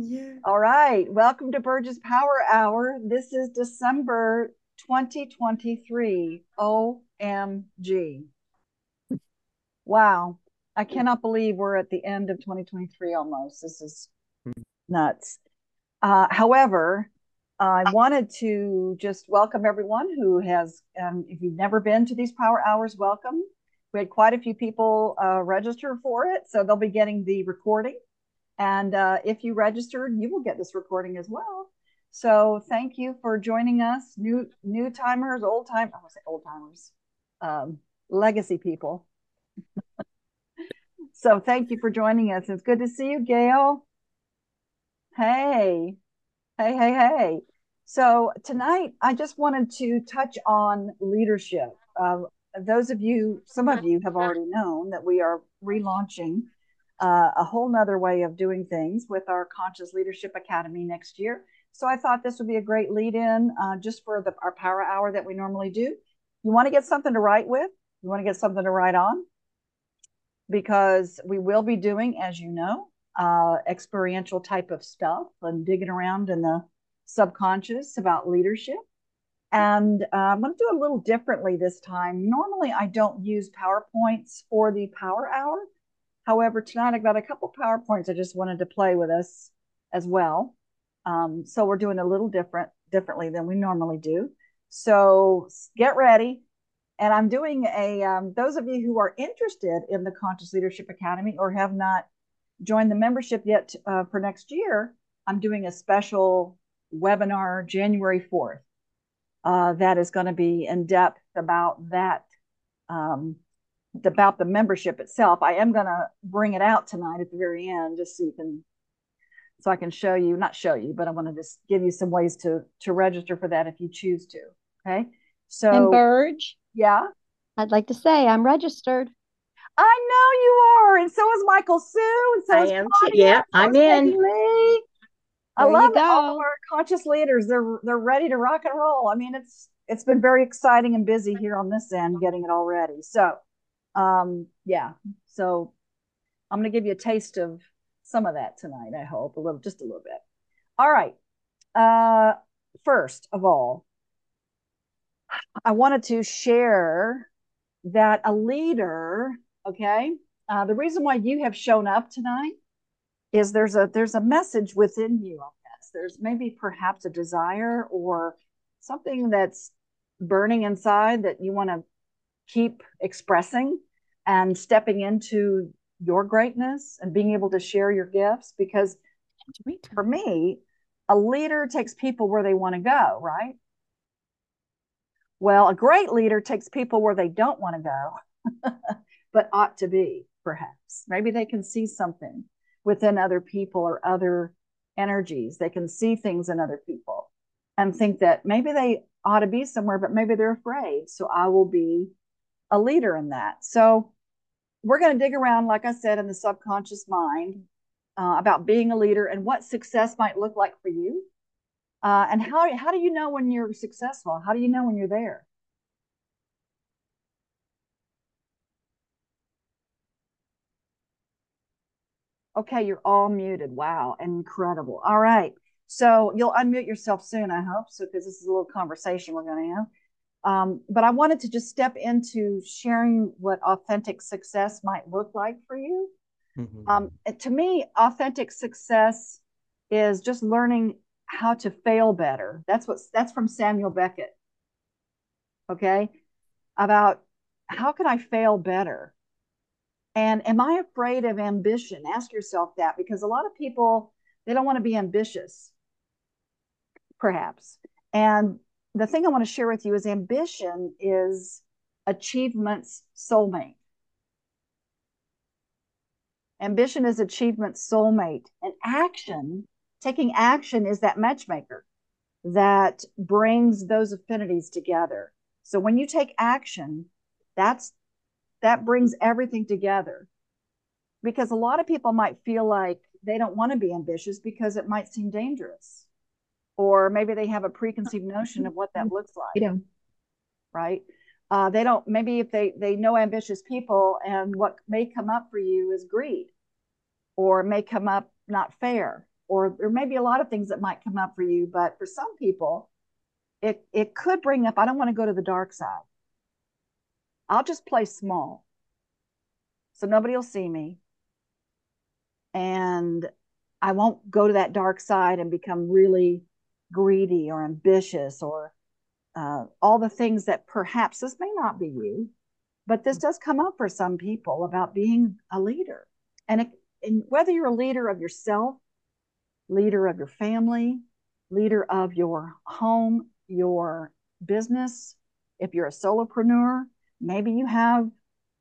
Yeah. All right. Welcome to Burge's Power Hour. This is December 2023. OMG. Wow. I cannot believe we're at the end of 2023 almost. This is nuts. Uh, however, I wanted to just welcome everyone who has, um, if you've never been to these power hours, welcome. We had quite a few people uh, register for it, so they'll be getting the recording. And uh, if you registered, you will get this recording as well. So thank you for joining us, new new timers, old time. I want to say old timers, um, legacy people. so thank you for joining us. It's good to see you, Gail. Hey, hey, hey, hey. So tonight, I just wanted to touch on leadership. Uh, those of you, some of you have already known that we are relaunching uh, a whole nother way of doing things with our Conscious Leadership Academy next year. So I thought this would be a great lead in uh, just for the, our power hour that we normally do. You want to get something to write with, you want to get something to write on, because we will be doing, as you know, uh, experiential type of stuff and digging around in the subconscious about leadership. And uh, I'm going to do it a little differently this time. Normally, I don't use PowerPoints for the power hour However, tonight I've got a couple PowerPoints I just wanted to play with us as well. Um, so we're doing a little different, differently than we normally do. So get ready. And I'm doing a, um, those of you who are interested in the Conscious Leadership Academy or have not joined the membership yet uh, for next year, I'm doing a special webinar January 4th. Uh, that is going to be in depth about that um, about the membership itself. I am going to bring it out tonight at the very end, just so you can, so I can show you, not show you, but I want to just give you some ways to to register for that if you choose to. Okay. So and Burge, yeah, I'd like to say I'm registered. I know you are, and so is Michael Sue, and so I is am. Claudia, Yeah, I'm in. Lee. I There love it. all of our conscious leaders. They're they're ready to rock and roll. I mean, it's it's been very exciting and busy here on this end getting it all ready. So um, yeah. So I'm going to give you a taste of some of that tonight. I hope a little, just a little bit. All right. Uh, first of all, I wanted to share that a leader. Okay. Uh, the reason why you have shown up tonight is there's a there's a message within you. I guess there's maybe perhaps a desire or something that's burning inside that you want to keep expressing and stepping into your greatness and being able to share your gifts because for me a leader takes people where they want to go right? Well a great leader takes people where they don't want to go but ought to be perhaps. Maybe they can see something within other people or other energies. They can see things in other people and think that maybe they ought to be somewhere but maybe they're afraid. So i will be a leader in that. So we're going to dig around, like I said, in the subconscious mind uh, about being a leader and what success might look like for you. Uh, and how, how do you know when you're successful? How do you know when you're there? Okay, you're all muted. Wow, incredible. All right. So you'll unmute yourself soon, I hope. So, because this is a little conversation we're going to have. Um, but I wanted to just step into sharing what authentic success might look like for you. Mm-hmm. Um, to me, authentic success is just learning how to fail better. That's what that's from Samuel Beckett. Okay, about how can I fail better? And am I afraid of ambition? Ask yourself that because a lot of people they don't want to be ambitious, perhaps. And the thing I want to share with you is ambition is achievement's soulmate. Ambition is achievement's soulmate. And action, taking action, is that matchmaker that brings those affinities together. So when you take action, that's that brings everything together. Because a lot of people might feel like they don't want to be ambitious because it might seem dangerous or maybe they have a preconceived notion of what that mm-hmm. looks like. Yeah. Right. Uh, they don't. Maybe if they they know ambitious people, and what may come up for you is greed, or may come up not fair, or there may be a lot of things that might come up for you, but for some people, it it could bring up, I don't want to go to the dark side. I'll just play small. So nobody will see me. And I won't go to that dark side and become really greedy or ambitious or uh, all the things that perhaps this may not be you, but this does come up for some people about being a leader. And, it, and whether you're a leader of yourself, leader of your family, leader of your home, your business, if you're a solopreneur, maybe you have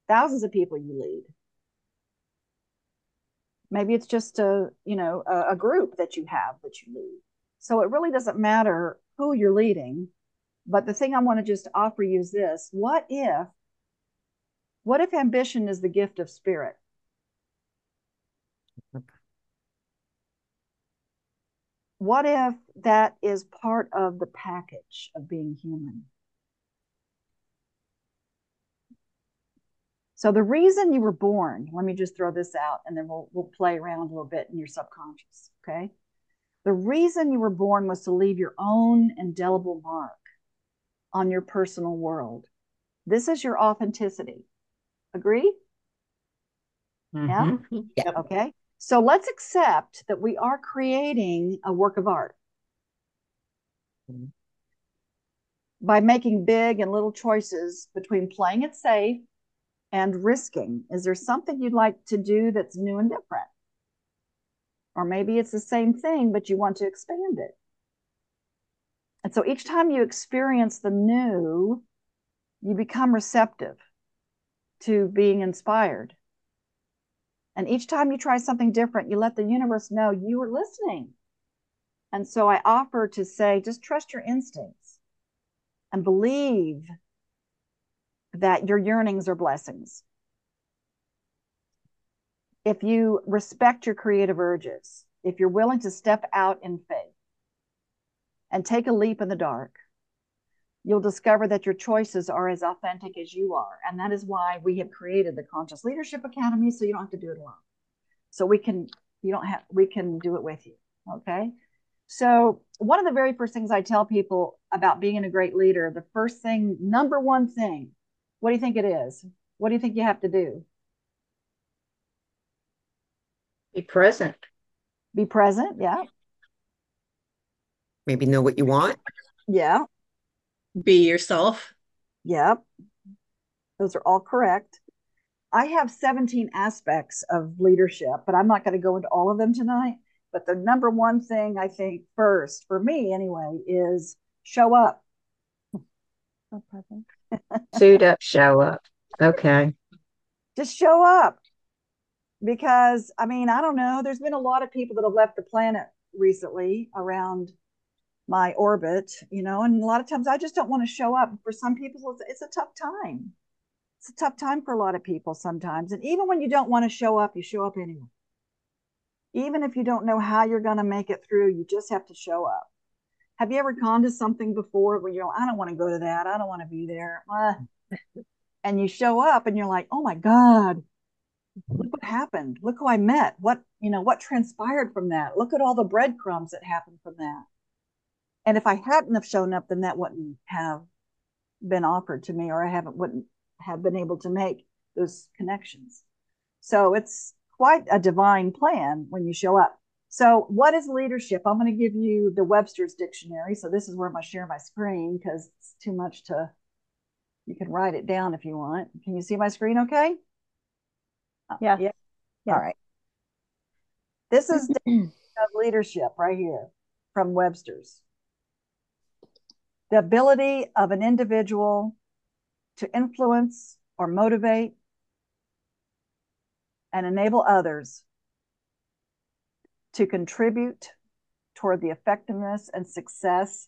thousands of people you lead. Maybe it's just a, you know, a, a group that you have that you lead. So it really doesn't matter who you're leading. But the thing I want to just offer you is this what if, what if ambition is the gift of spirit? What if that is part of the package of being human? So the reason you were born, let me just throw this out and then we'll we'll play around a little bit in your subconscious, okay? The reason you were born was to leave your own indelible mark on your personal world. This is your authenticity. Agree? Mm-hmm. Yeah? yeah. Okay. So let's accept that we are creating a work of art mm-hmm. by making big and little choices between playing it safe and risking. Is there something you'd like to do that's new and different? Or maybe it's the same thing, but you want to expand it. And so each time you experience the new, you become receptive to being inspired. And each time you try something different, you let the universe know you are listening. And so I offer to say, just trust your instincts and believe that your yearnings are blessings. If you respect your creative urges, if you're willing to step out in faith and take a leap in the dark, you'll discover that your choices are as authentic as you are. And that is why we have created the Conscious Leadership Academy so you don't have to do it alone. So we can, you don't have, we can do it with you. Okay. So, one of the very first things I tell people about being a great leader, the first thing, number one thing what do you think it is? What do you think you have to do? Be present. Be present, yeah. Maybe know what you want. Yeah. Be yourself. Yep. Those are all correct. I have 17 aspects of leadership, but I'm not going to go into all of them tonight. But the number one thing I think first, for me anyway, is show up. Suit up, show up. Okay. Just show up. Because, I mean, I don't know. There's been a lot of people that have left the planet recently around my orbit, you know, and a lot of times I just don't want to show up. For some people, it's, it's a tough time. It's a tough time for a lot of people sometimes. And even when you don't want to show up, you show up anyway. Even if you don't know how you're going to make it through, you just have to show up. Have you ever gone to something before where you're, like, I don't want to go to that. I don't want to be there. and you show up and you're like, oh my God, look what happened. Look who I met. What, you know, what transpired from that. Look at all the breadcrumbs that happened from that. And if I hadn't have shown up, then that wouldn't have been offered to me or I haven't wouldn't have been able to make those connections. So it's quite a divine plan when you show up. So, what is leadership? I'm going to give you the Webster's dictionary. So, this is where I'm going to share my screen because it's too much to, you can write it down if you want. Can you see my screen okay? Uh, yeah. yeah. yeah. All right. This is of leadership right here from Webster's. The ability of an individual to influence or motivate and enable others to contribute toward the effectiveness and success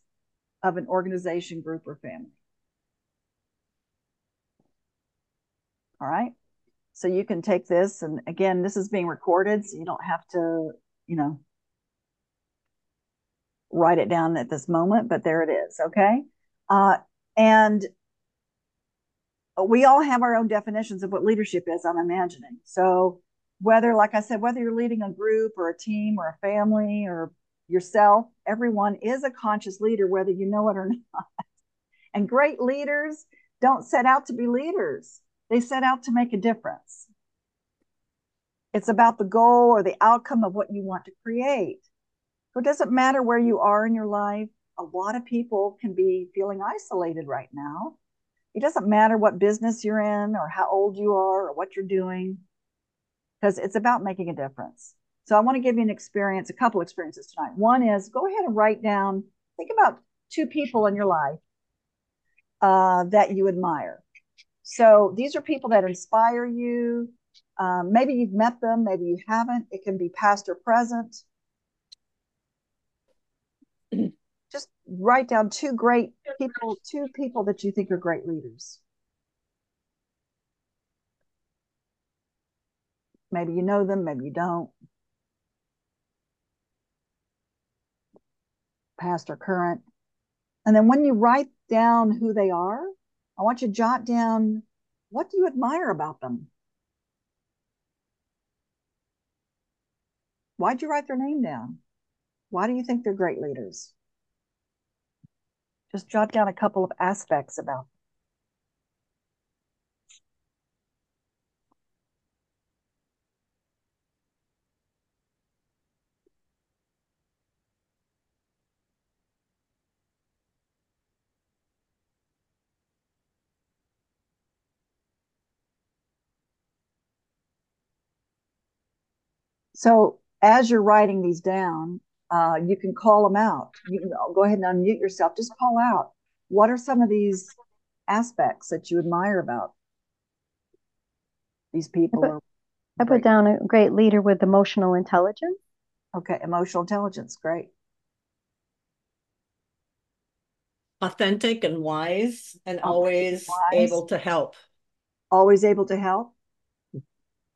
of an organization, group, or family. All right. So you can take this, and again, this is being recorded, so you don't have to, you know, write it down at this moment, but there it is. Okay. Uh, and we all have our own definitions of what leadership is, I'm imagining. So whether, like I said, whether you're leading a group or a team or a family or yourself, everyone is a conscious leader, whether you know it or not. And great leaders don't set out to be leaders, they set out to make a difference. It's about the goal or the outcome of what you want to create. So it doesn't matter where you are in your life. A lot of people can be feeling isolated right now. It doesn't matter what business you're in or how old you are or what you're doing, because it's about making a difference. So I want to give you an experience, a couple experiences tonight. One is go ahead and write down, think about two people in your life uh, that you admire. So these are people that inspire you. Um, maybe you've met them, maybe you haven't. It can be past or present. Just write down two great people, two people that you think are great leaders. Maybe you know them, maybe you don't. Past or current. And then when you write down who they are, I want you to jot down what do you admire about them? Why'd you write their name down? Why do you think they're great leaders? Just jot down a couple of aspects about them. So as you're writing these down, uh, you can call them out. You can go ahead and unmute yourself. Just call out. What are some of these aspects that you admire about these people? I put, I put down a great leader with emotional intelligence. Okay, emotional intelligence, great. Authentic and wise and always wise. able to help. Always able to help.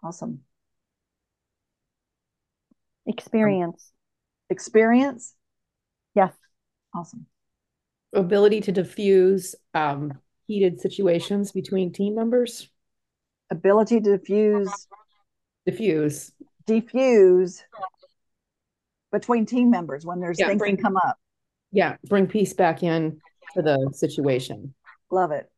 Awesome. Experience. Experience? Yes. Awesome. Ability to diffuse um, heated situations between team members. Ability to diffuse. Diffuse. Diffuse between team members when there's yeah, things bring, come up. Yeah, bring peace back in to the situation. Love it.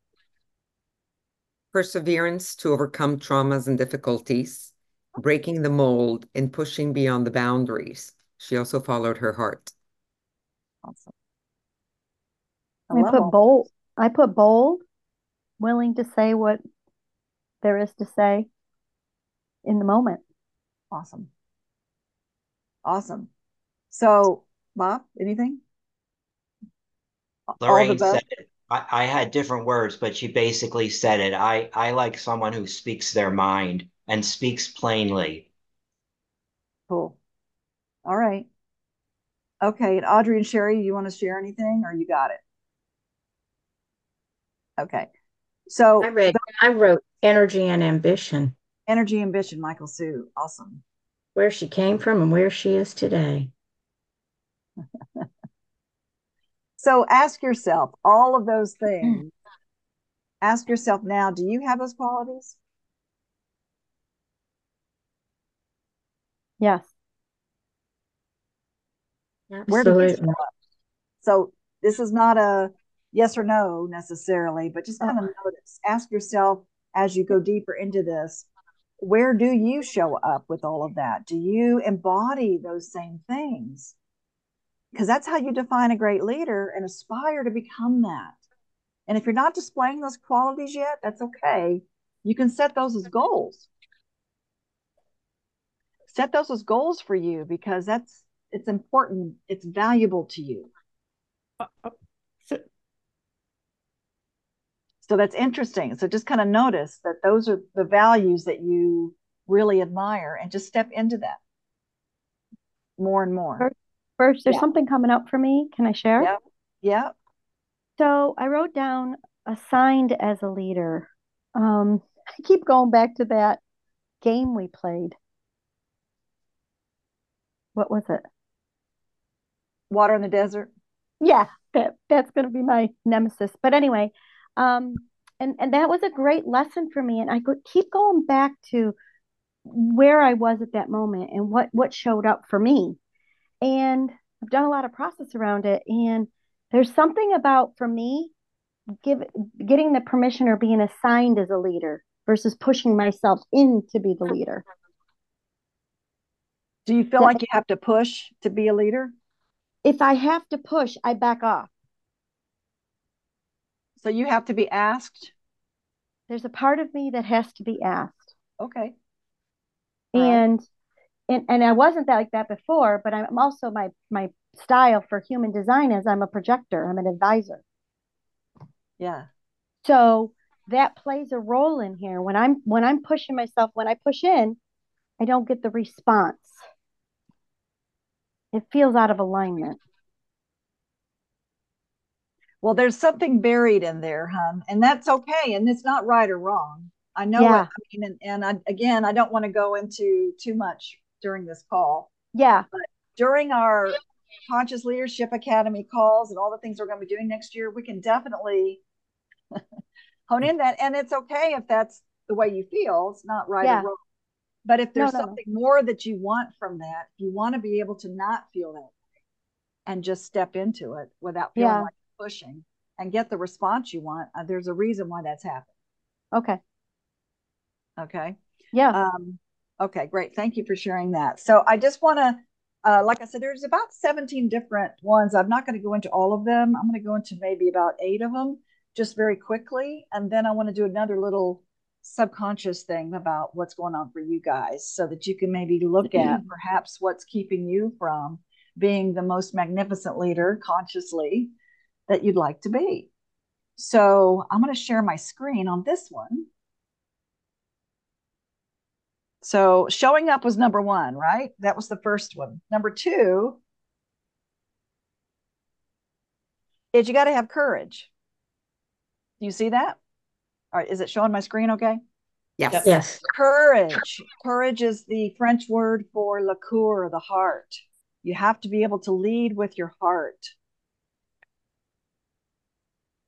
Perseverance to overcome traumas and difficulties breaking the mold and pushing beyond the boundaries. She also followed her heart. Awesome. I, I put bold. I put bold, willing to say what there is to say in the moment. Awesome. Awesome. So, Bob, anything? Lorraine said it. I, I had different words, but she basically said it. I, I like someone who speaks their mind and speaks plainly. Cool. All right. Okay. And Audrey and Sherry, you want to share anything or you got it? Okay. So I read, I wrote energy and ambition. Energy, ambition, Michael Sue. Awesome. Where she came from and where she is today. so ask yourself all of those things. ask yourself now, do you have those qualities? Yes. Where do you show up? So this is not a yes or no necessarily, but just kind of notice. Ask yourself as you go deeper into this, where do you show up with all of that? Do you embody those same things? Because that's how you define a great leader and aspire to become that. And if you're not displaying those qualities yet, that's okay. You can set those as goals set those as goals for you because that's it's important it's valuable to you. Uh, uh, so, so that's interesting. So just kind of notice that those are the values that you really admire and just step into that. More and more. First, first there's yeah. something coming up for me. Can i share? Yeah yeah so i wrote down assigned as a leader. Um i keep going back to that game we played what was it? Water in the desert. Yeah, that that's going to be my nemesis. But anyway, um, and and that was a great lesson for me. And I could keep going back to where I was at that moment and what what showed up for me. And I've done a lot of process around it and there's something about for me give getting the permission or being assigned as a leader versus pushing myself in to be the leader. Do you feel like you have to push to be a leader? If I have to push, I back off. So you have to be asked? There's a part of me that has to be asked. Okay. And right. and and I wasn't that like that before, but I'm also my my style for human design is I'm a projector, I'm an advisor. Yeah. So that plays a role in here. When I'm when I'm pushing myself, when I push in, I don't get the response. It feels out of alignment. Well, there's something buried in there, hon, and that's okay. And it's not right or wrong. I know yeah. it. I mean, and, and I, again, I don't want to go into too much during this call. Yeah. But during our Conscious Leadership Academy calls and all the things we're going to be doing next year, we can definitely hone in that. And it's okay if that's the way you feel. It's not right yeah. or wrong. But if there's no, no, something no. more that you want from that, you want to be able to not feel that way and just step into it without feeling yeah. like pushing and get the response you want, uh, there's a reason why that's happened. Okay. Okay. Yeah. Um, okay, great. Thank you for sharing that. So I just want to, uh, like I said, there's about 17 different ones. I'm not going to go into all of them. I'm going to go into maybe about eight of them just very quickly. And then I want to do another little subconscious thing about what's going on for you guys so that you can maybe look at mm-hmm. perhaps what's keeping you from being the most magnificent leader consciously that you'd like to be. So I'm going to share my screen on this one. So showing up was number one, right? That was the first one. Number two is you got to have courage. Do you see that? All right, is it showing my screen okay? Yes. Yes. Courage. Courage is the French word for le coeur, the heart. You have to be able to lead with your heart.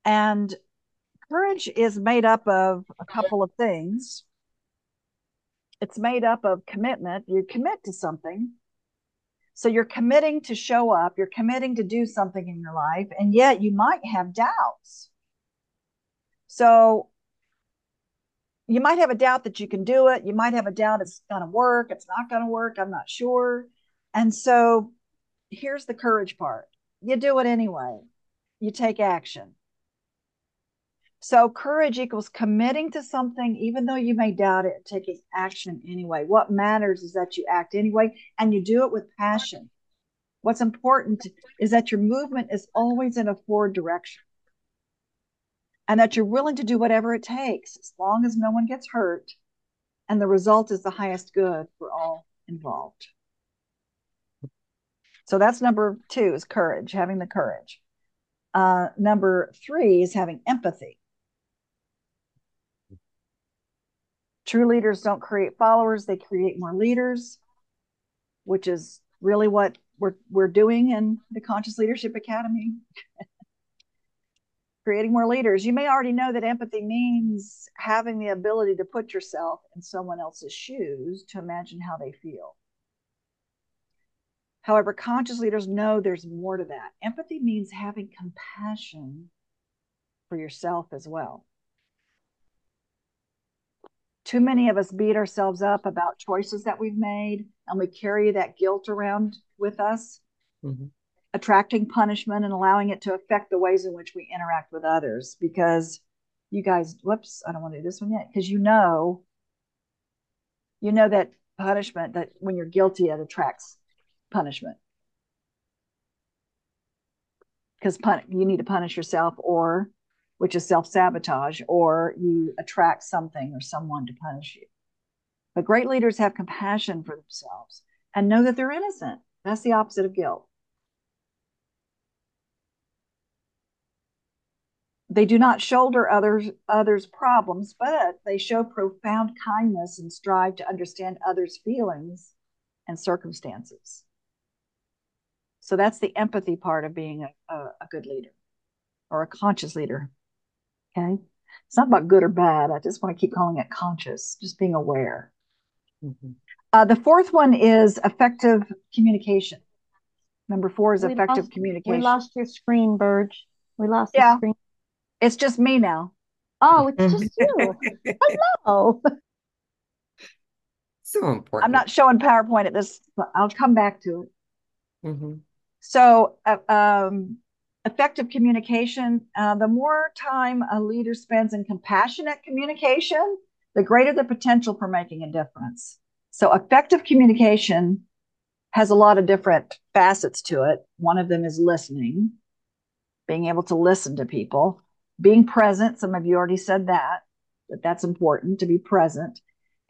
And courage is made up of a couple of things. It's made up of commitment. You commit to something. So you're committing to show up, you're committing to do something in your life, and yet you might have doubts. So you might have a doubt that you can do it. You might have a doubt it's going to work, it's not going to work, I'm not sure. And so here's the courage part you do it anyway, you take action. So courage equals committing to something, even though you may doubt it, taking action anyway. What matters is that you act anyway and you do it with passion. What's important is that your movement is always in a forward direction and that you're willing to do whatever it takes as long as no one gets hurt and the result is the highest good for all involved. So that's number two is courage, having the courage. Uh, number three is having empathy. True leaders don't create followers, they create more leaders, which is really what we're, we're doing in the Conscious Leadership Academy. Creating more leaders. You may already know that empathy means having the ability to put yourself in someone else's shoes to imagine how they feel. However, conscious leaders know there's more to that. Empathy means having compassion for yourself as well. Too many of us beat ourselves up about choices that we've made, and we carry that guilt around with us, mm-hmm. Attracting punishment and allowing it to affect the ways in which we interact with others. Because you guys, whoops, I don't want to do this one yet, because you know, you know that punishment that when you're guilty, it attracts punishment. Because pun- you need to punish yourself or which is self sabotage, or you attract something or someone to punish you. But great leaders have compassion for themselves and know that they're innocent. That's the opposite of guilt. They do not shoulder others others' problems, but they show profound kindness and strive to understand others' feelings and circumstances. So that's the empathy part of being a, a, a good leader or a conscious leader. Okay. It's not about good or bad. I just want to keep calling it conscious, just being aware. Mm-hmm. Uh, the fourth one is effective communication. Number four is we effective lost, communication. We lost your screen, Burge. We lost yeah. screen. It's just me now. Oh, it's just you. Hello. So important. I'm not showing PowerPoint at this, but I'll come back to it. Mm-hmm. So, uh, um, effective communication. Uh, the more time a leader spends in compassionate communication, the greater the potential for making a difference. So, effective communication has a lot of different facets to it. One of them is listening, being able to listen to people, being present. Some of you already said that, that that's important to be present,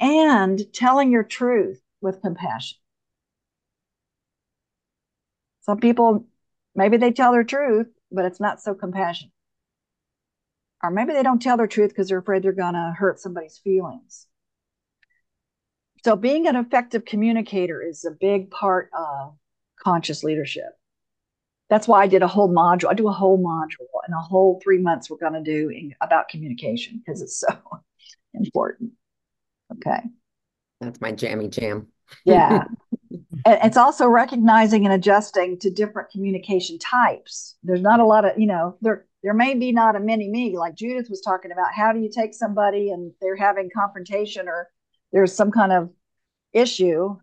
and telling your truth with compassion. Some people, maybe they tell their truth, but it's not so compassionate. Or maybe they don't tell their truth because they're afraid they're going to hurt somebody's feelings. So, being an effective communicator is a big part of conscious leadership. That's why I did a whole module. I do a whole module and a whole three months we're going to do in, about communication because it's so important. Okay. That's my jammy jam. Yeah. it's also recognizing and adjusting to different communication types. There's not a lot of, you know, there there may be not a mini me like Judith was talking about. How do you take somebody and they're having confrontation or there's some kind of issue?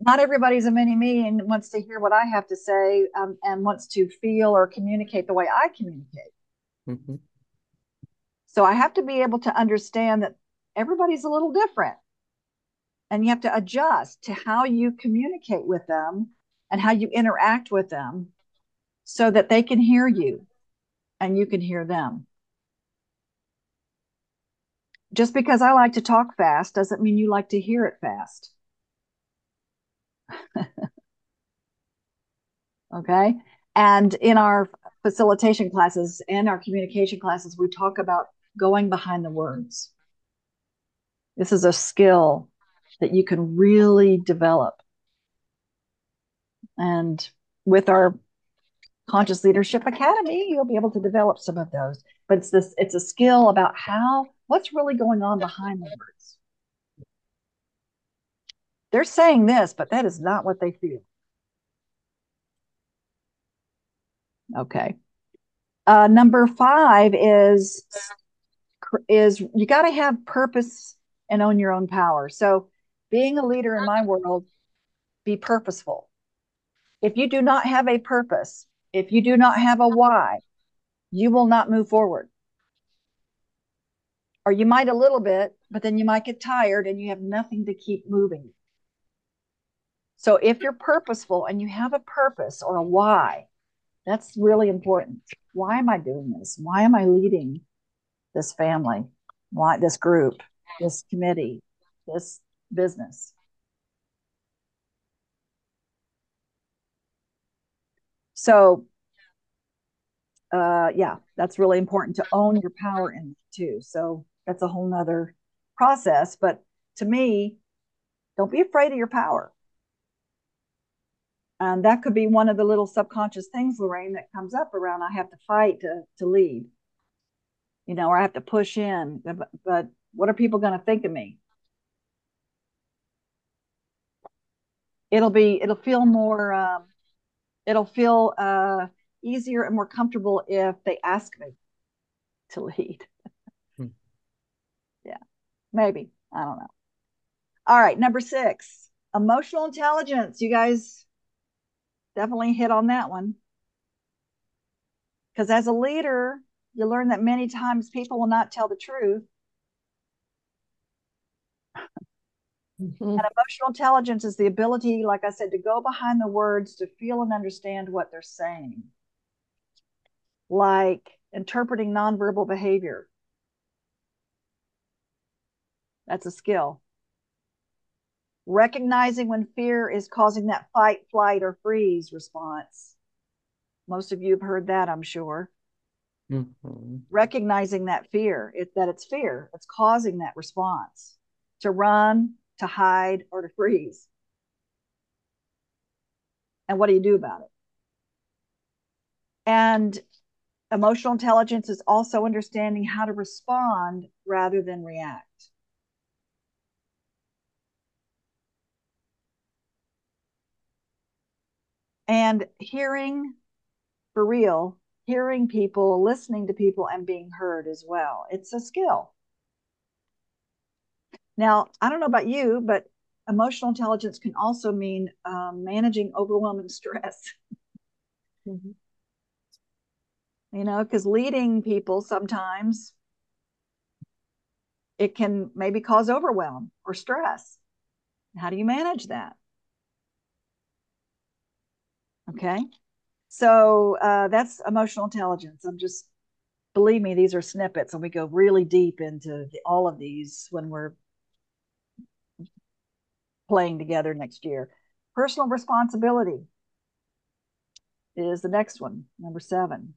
Not everybody's a mini me and wants to hear what I have to say um, and wants to feel or communicate the way I communicate. Mm-hmm. So I have to be able to understand that everybody's a little different and you have to adjust to how you communicate with them and how you interact with them so that they can hear you and you can hear them. Just because I like to talk fast doesn't mean you like to hear it fast. okay. And in our facilitation classes and our communication classes, we talk about going behind the words. This is a skill that you can really develop. And with our Conscious Leadership Academy, you'll be able to develop some of those. But it's this it's a skill about how what's really going on behind the words. They're saying this, but that is not what they feel. Okay. Uh, number five is is you got to have purpose and own your own power. So being a leader in my world, be purposeful. If you do not have a purpose, if you do not have a why, you will not move forward. Or you might a little bit, but then you might get tired and you have nothing to keep moving. So if you're purposeful and you have a purpose or a why, that's really important. Why am I doing this? Why am I leading this family? Why this group, this committee, this business. So, uh, yeah, that's really important to own your power in too. So that's a whole nother process. But to me, don't be afraid of your power. And that could be one of the little subconscious things, Lorraine, that comes up around I have to fight to, to lead, you know, or I have to push in. But, but what are people going to think of me? it'll be it'll feel more um, it'll feel uh, easier and more comfortable if they ask me to lead. Hmm. Yeah, maybe I don't know. All right, number six, emotional intelligence. You guys definitely hit on that one. Because as a leader, you learn that many times people will not tell the truth Mm-hmm. And emotional intelligence is the ability, like I said, to go behind the words, to feel and understand what they're saying, like interpreting nonverbal behavior. That's a skill. Recognizing when fear is causing that fight, flight, or freeze response. Most of you have heard that, I'm sure. Mm-hmm. Recognizing that fear, it, that it's fear, it's causing that response to run, to hide, or to freeze. And what do you do about it? And emotional intelligence is also understanding how to respond rather than react. And hearing for real, hearing people, listening to people, and being heard as well. It's a skill. Now, I don't know about you, but emotional intelligence can also mean um, managing overwhelming stress. Mm-hmm. You know, because leading people sometimes it can maybe cause overwhelm or stress. How do you manage that? Okay. So uh, that's emotional intelligence. I'm just, believe me, these are snippets, and we go really deep into the, all of these when we're playing together next year. Personal responsibility is the next one, number seven.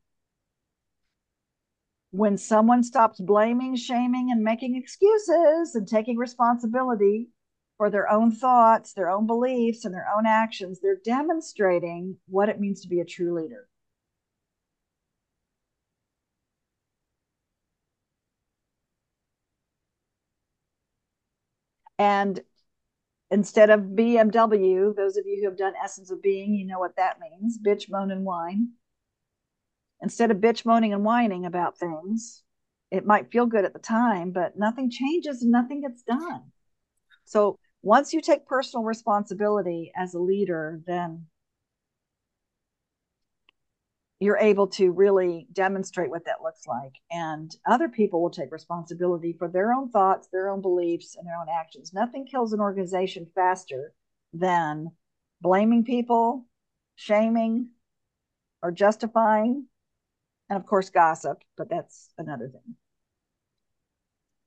When someone stops blaming, shaming, and making excuses and taking responsibility for their own thoughts, their own beliefs, and their own actions, they're demonstrating what it means to be a true leader. And instead of BMW, those of you who have done Essence of Being, you know what that means bitch, moan, and whine. Instead of bitch, moaning, and whining about things, it might feel good at the time, but nothing changes and nothing gets done. So once you take personal responsibility as a leader, then you're able to really demonstrate what that looks like. And other people will take responsibility for their own thoughts, their own beliefs, and their own actions. Nothing kills an organization faster than blaming people, shaming, or justifying, and of course, gossip, but that's another thing.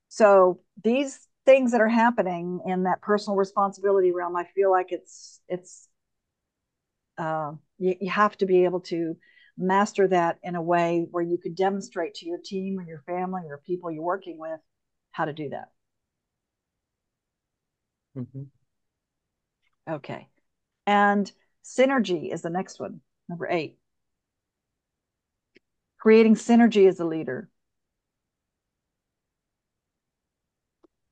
So these things that are happening in that personal responsibility realm, I feel like it's it's uh, you, you have to be able to master that in a way where you could demonstrate to your team or your family or people you're working with how to do that. Mm-hmm. Okay. And synergy is the next one, number eight. Creating synergy as a leader.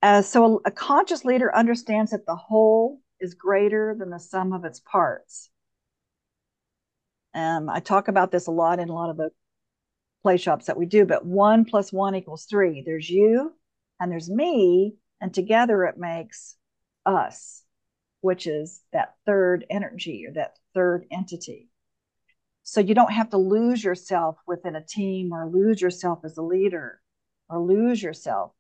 Uh, so a, a conscious leader understands that the whole is greater than the sum of its parts. Um, I talk about this a lot in a lot of the play shops that we do, but one plus one equals three. There's you and there's me, and together it makes us, which is that third energy or that third entity. So you don't have to lose yourself within a team or lose yourself as a leader or lose yourself.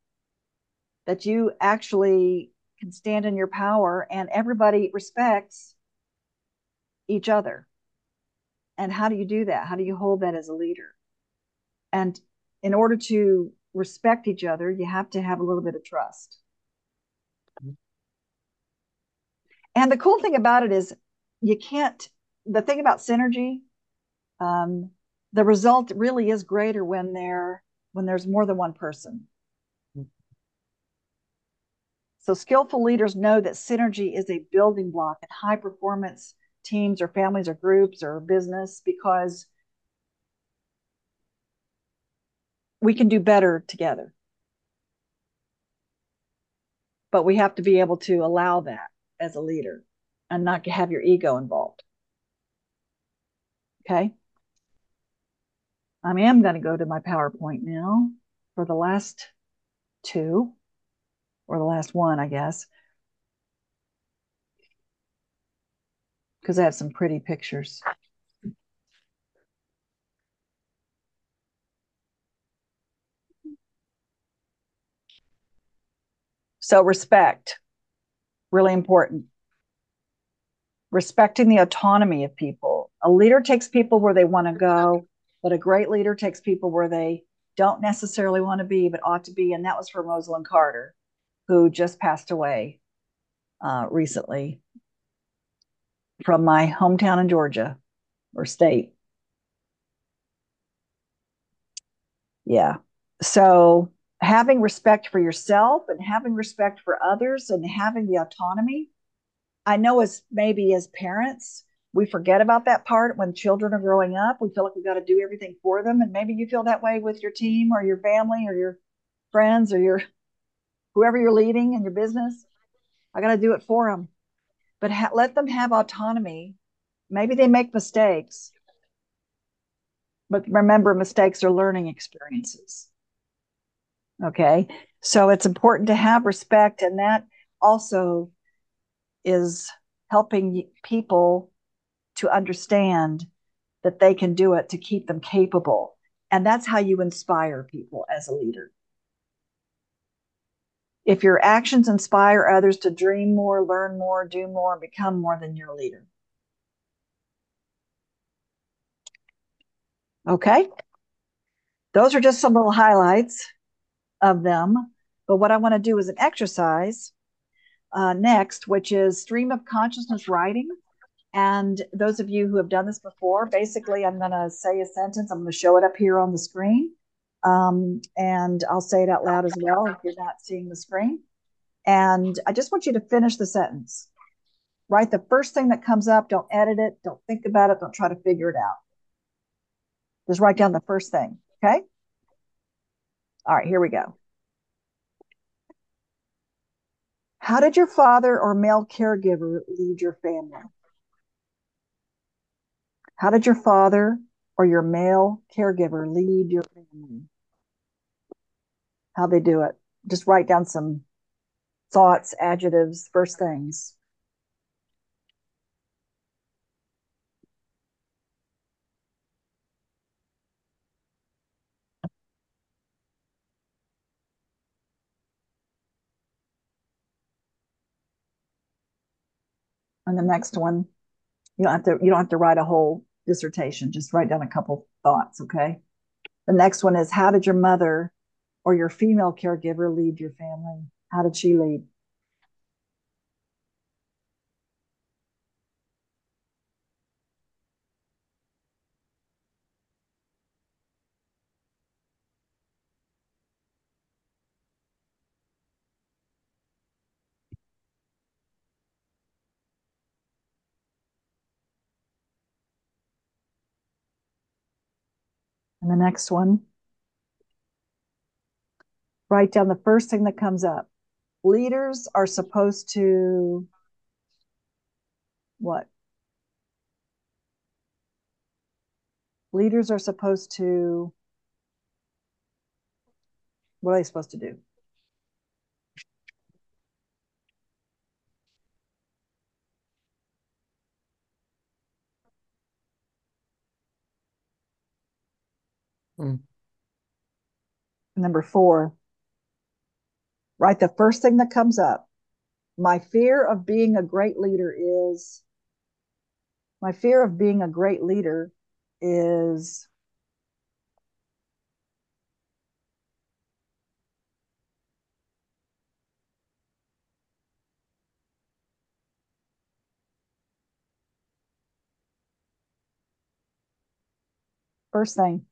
That you actually can stand in your power and everybody respects each other and how do you do that? How do you hold that as a leader? And in order to respect each other, you have to have a little bit of trust. And the cool thing about it is you can't, the thing about synergy, um, the result really is greater when there when there's more than one person. So skillful leaders know that synergy is a building block in high performance teams or families or groups or business because we can do better together. But we have to be able to allow that as a leader and not have your ego involved. Okay. I am going to go to my PowerPoint now for the last two, or the last one, I guess. because I have some pretty pictures. So respect, really important. Respecting the autonomy of people. A leader takes people where they want to go, but a great leader takes people where they don't necessarily want to be, but ought to be. And that was for Rosalynn Carter, who just passed away uh, recently from my hometown in Georgia or state. Yeah. So having respect for yourself and having respect for others and having the autonomy. I know as maybe as parents, we forget about that part when children are growing up. We feel like we've got to do everything for them. And maybe you feel that way with your team or your family or your friends or your whoever you're leading in your business. I got to do it for them but ha- let them have autonomy maybe they make mistakes. But remember, mistakes are learning experiences. Okay. So it's important to have respect, and that also is helping people to understand that they can do it to keep them capable. And that's how you inspire people as a leader. If your actions inspire others to dream more, learn more, do more, and become more, than your leader. Okay. Those are just some little highlights of them. But what I want to do is an exercise uh, next, which is stream of consciousness writing. And those of you who have done this before, basically, I'm going to say a sentence. I'm going to show it up here on the screen. Um, and I'll say it out loud as well if you're not seeing the screen. And I just want you to finish the sentence. Write the first thing that comes up. Don't edit it. Don't think about it. Don't try to figure it out. Just write down the first thing. Okay. All right, here we go. How did your father or male caregiver lead your family? How did your father or your male caregiver lead your family? How they do it? Just write down some thoughts, adjectives, first things. And the next one, you don't have to you don't have to write a whole dissertation. Just write down a couple thoughts, okay? The next one is how did your mother or your female caregiver lead your family? How did she lead? And the next one, write down the first thing that comes up. Leaders are supposed to what? Leaders are supposed to what are they supposed to do? Mm. Number four, write the first thing that comes up. My fear of being a great leader is, my fear of being a great leader is first thing.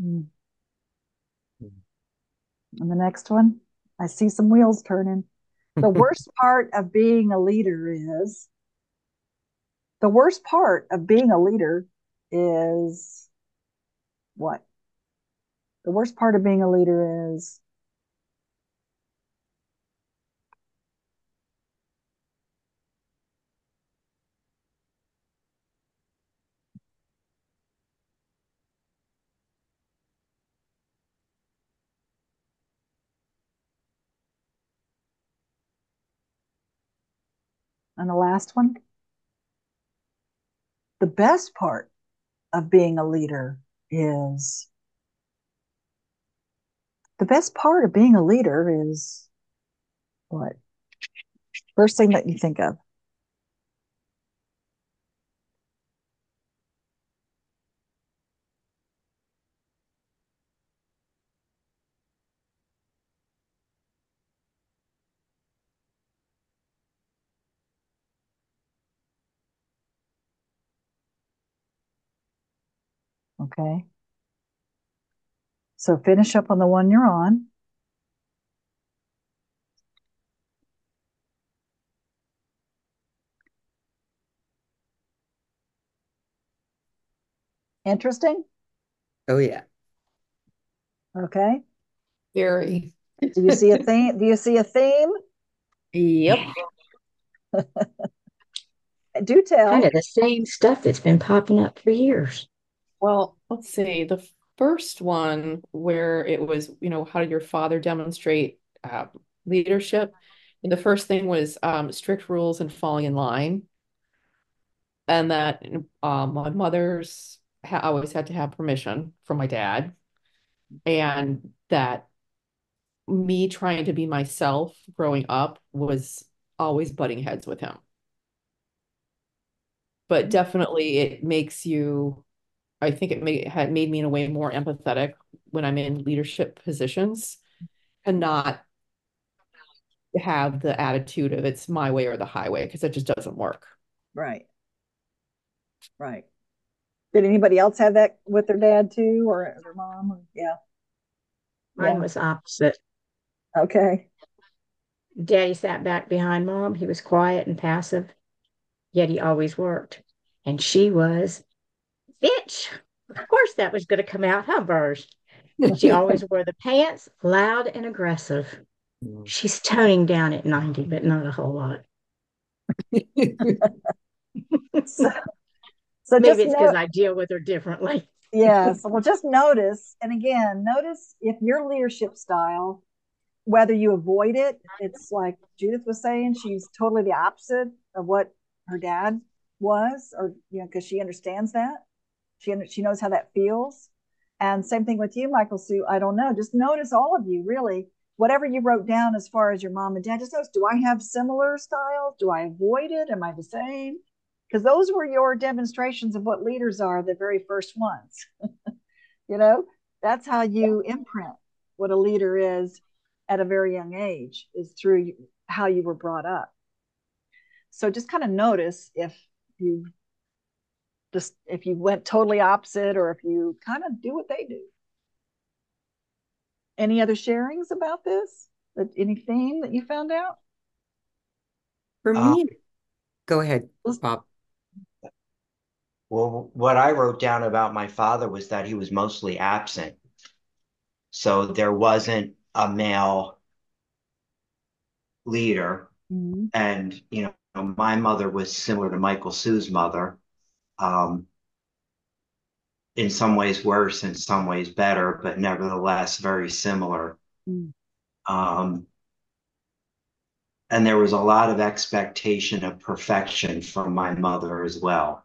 Mm. And the next one, I see some wheels turning. The worst part of being a leader is the worst part of being a leader is what? The worst part of being a leader is And the last one, the best part of being a leader is the best part of being a leader is what? First thing that you think of. Okay. So finish up on the one you're on. Interesting? Oh, yeah. Okay. Very. Do you see a theme? Do you see a theme? Yep. Do tell. Kind of the same stuff that's been popping up for years. Well, let's see. The first one where it was, you know, how did your father demonstrate uh, leadership? And the first thing was um, strict rules and falling in line. And that um, my mother's ha always had to have permission from my dad. And that me trying to be myself growing up was always butting heads with him. But definitely it makes you, I think it made, had made me in a way more empathetic when I'm in leadership positions and not have the attitude of it's my way or the highway because it just doesn't work. Right. Right. Did anybody else have that with their dad too, or their mom? Yeah. Mine Yeah. was opposite. Okay. Daddy sat back behind mom. He was quiet and passive, yet he always worked. And she was, bitch. Of course that was going to come out, huh, Burrs? She always wore the pants, loud and aggressive. Mm. She's toning down at 90, but not a whole lot. So, so Maybe just it's because know, I deal with her differently. yes. Well, just notice, and again, notice if your leadership style, whether you avoid it, it's like Judith was saying, she's totally the opposite of what her dad was, or you know, because she understands that. She she knows how that feels. And same thing with you, Michael Sue. I don't know. Just notice all of you really. Whatever you wrote down as far as your mom and dad, just notice do I have similar styles? Do I avoid it? Am I the same? Because those were your demonstrations of what leaders are, the very first ones. you know, that's how you imprint what a leader is at a very young age, is through how you were brought up. So just kind of notice if you just if you went totally opposite or if you kind of do what they do. Any other sharings about this? That any theme that you found out? For Uh, me, go ahead, Bob. Well, what I wrote down about my father was that he was mostly absent. So there wasn't a male leader. Mhm. And, you know, my mother was similar to Michael Sue's mother. Um, in some ways worse, in some ways better, but nevertheless very similar. Mm. Um, and there was a lot of expectation of perfection from my mother as well.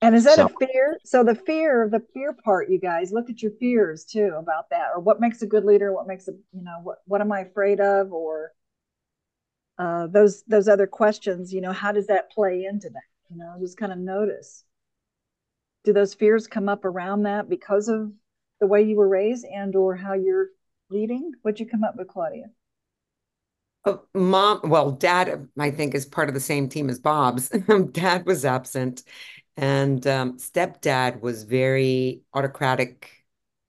And is that a fear? So the fear, the fear part, you guys, look at your fears too about that, or what makes a good leader, what makes a, you know, what what am I afraid of, or uh, those those other questions, you know, how does that play into that? You know, just kind of notice. Do those fears come up around that because of the way you were raised and or how you're leading? What'd you come up with, Claudia? Uh, mom, well, dad, I think, is part of the same team as Bob's. Dad was absent, and um, stepdad was very autocratic,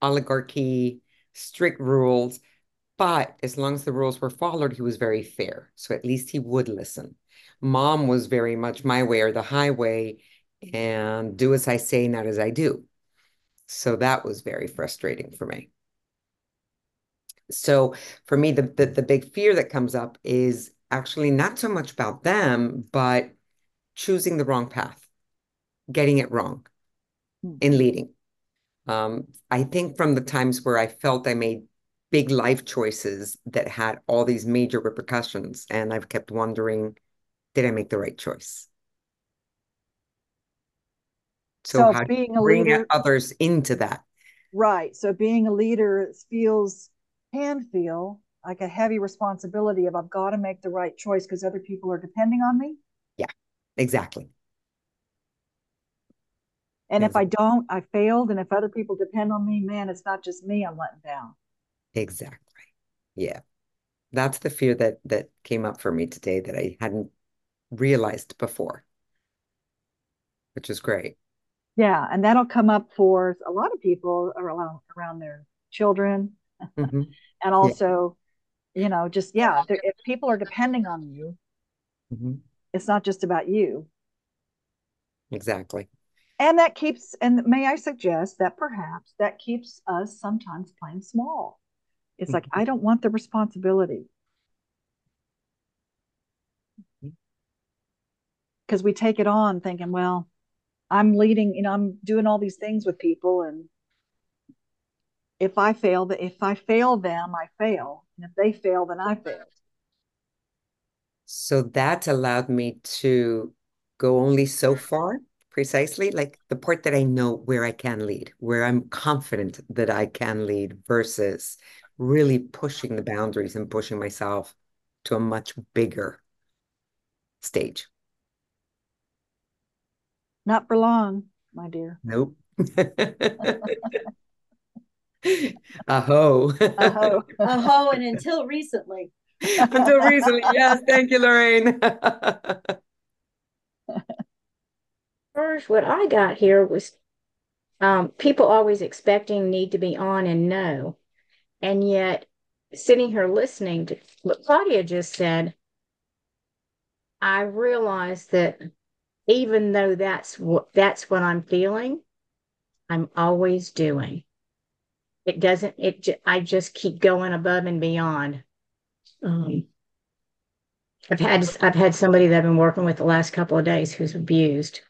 oligarchy, strict rules. But as long as the rules were followed, he was very fair. So at least he would listen. Mom was very much my way or the highway, and do as I say, not as I do. So that was very frustrating for me. So for me, the, the the big fear that comes up is actually not so much about them, but choosing the wrong path, getting it wrong Hmm. in leading. Um, I think from the times where I felt I made big life choices that had all these major repercussions, and I've kept wondering, did I make the right choice? So So how do being you a bring leader, others into that? right? So being a leader feels can feel like a heavy responsibility of I've got to make the right choice because other people are depending on me. Yeah, exactly. And if I don't, I failed. And if other people depend on me, man, it's not just me I'm letting down. Exactly. Yeah. That's the fear that that came up for me today that I hadn't realized before, which is great. Yeah. And that'll come up for a lot of people around, around their children. Mhm. And also, you know, just, yeah, if, if people are depending on you, Mhm. it's not just about you. Exactly. and that keeps and may i suggest that perhaps that keeps us sometimes playing small it's mm-hmm. like i don't want the responsibility. Mm-hmm. Because we take it on thinking well i'm leading you know i'm doing all these things with people and if i fail if i fail them i fail. And if they fail then i fail. So that allowed me to go only so far precisely like the part that I know where I can lead, where I'm confident that I can lead versus really pushing the boundaries and pushing myself to a much bigger stage. Not for long, my dear. Nope. Aho. Aho. Aho, and until recently. until recently, yes. Thank you, Lorraine. First, what I got here was um, people always expecting need to be on and know. And yet, sitting here listening to what Claudia just said, I realized that even though that's what that's what I'm feeling, I'm always doing. It doesn't. It. I just keep going above and beyond. Um, I've had I've had somebody that I've been working with the last couple of days who's abused,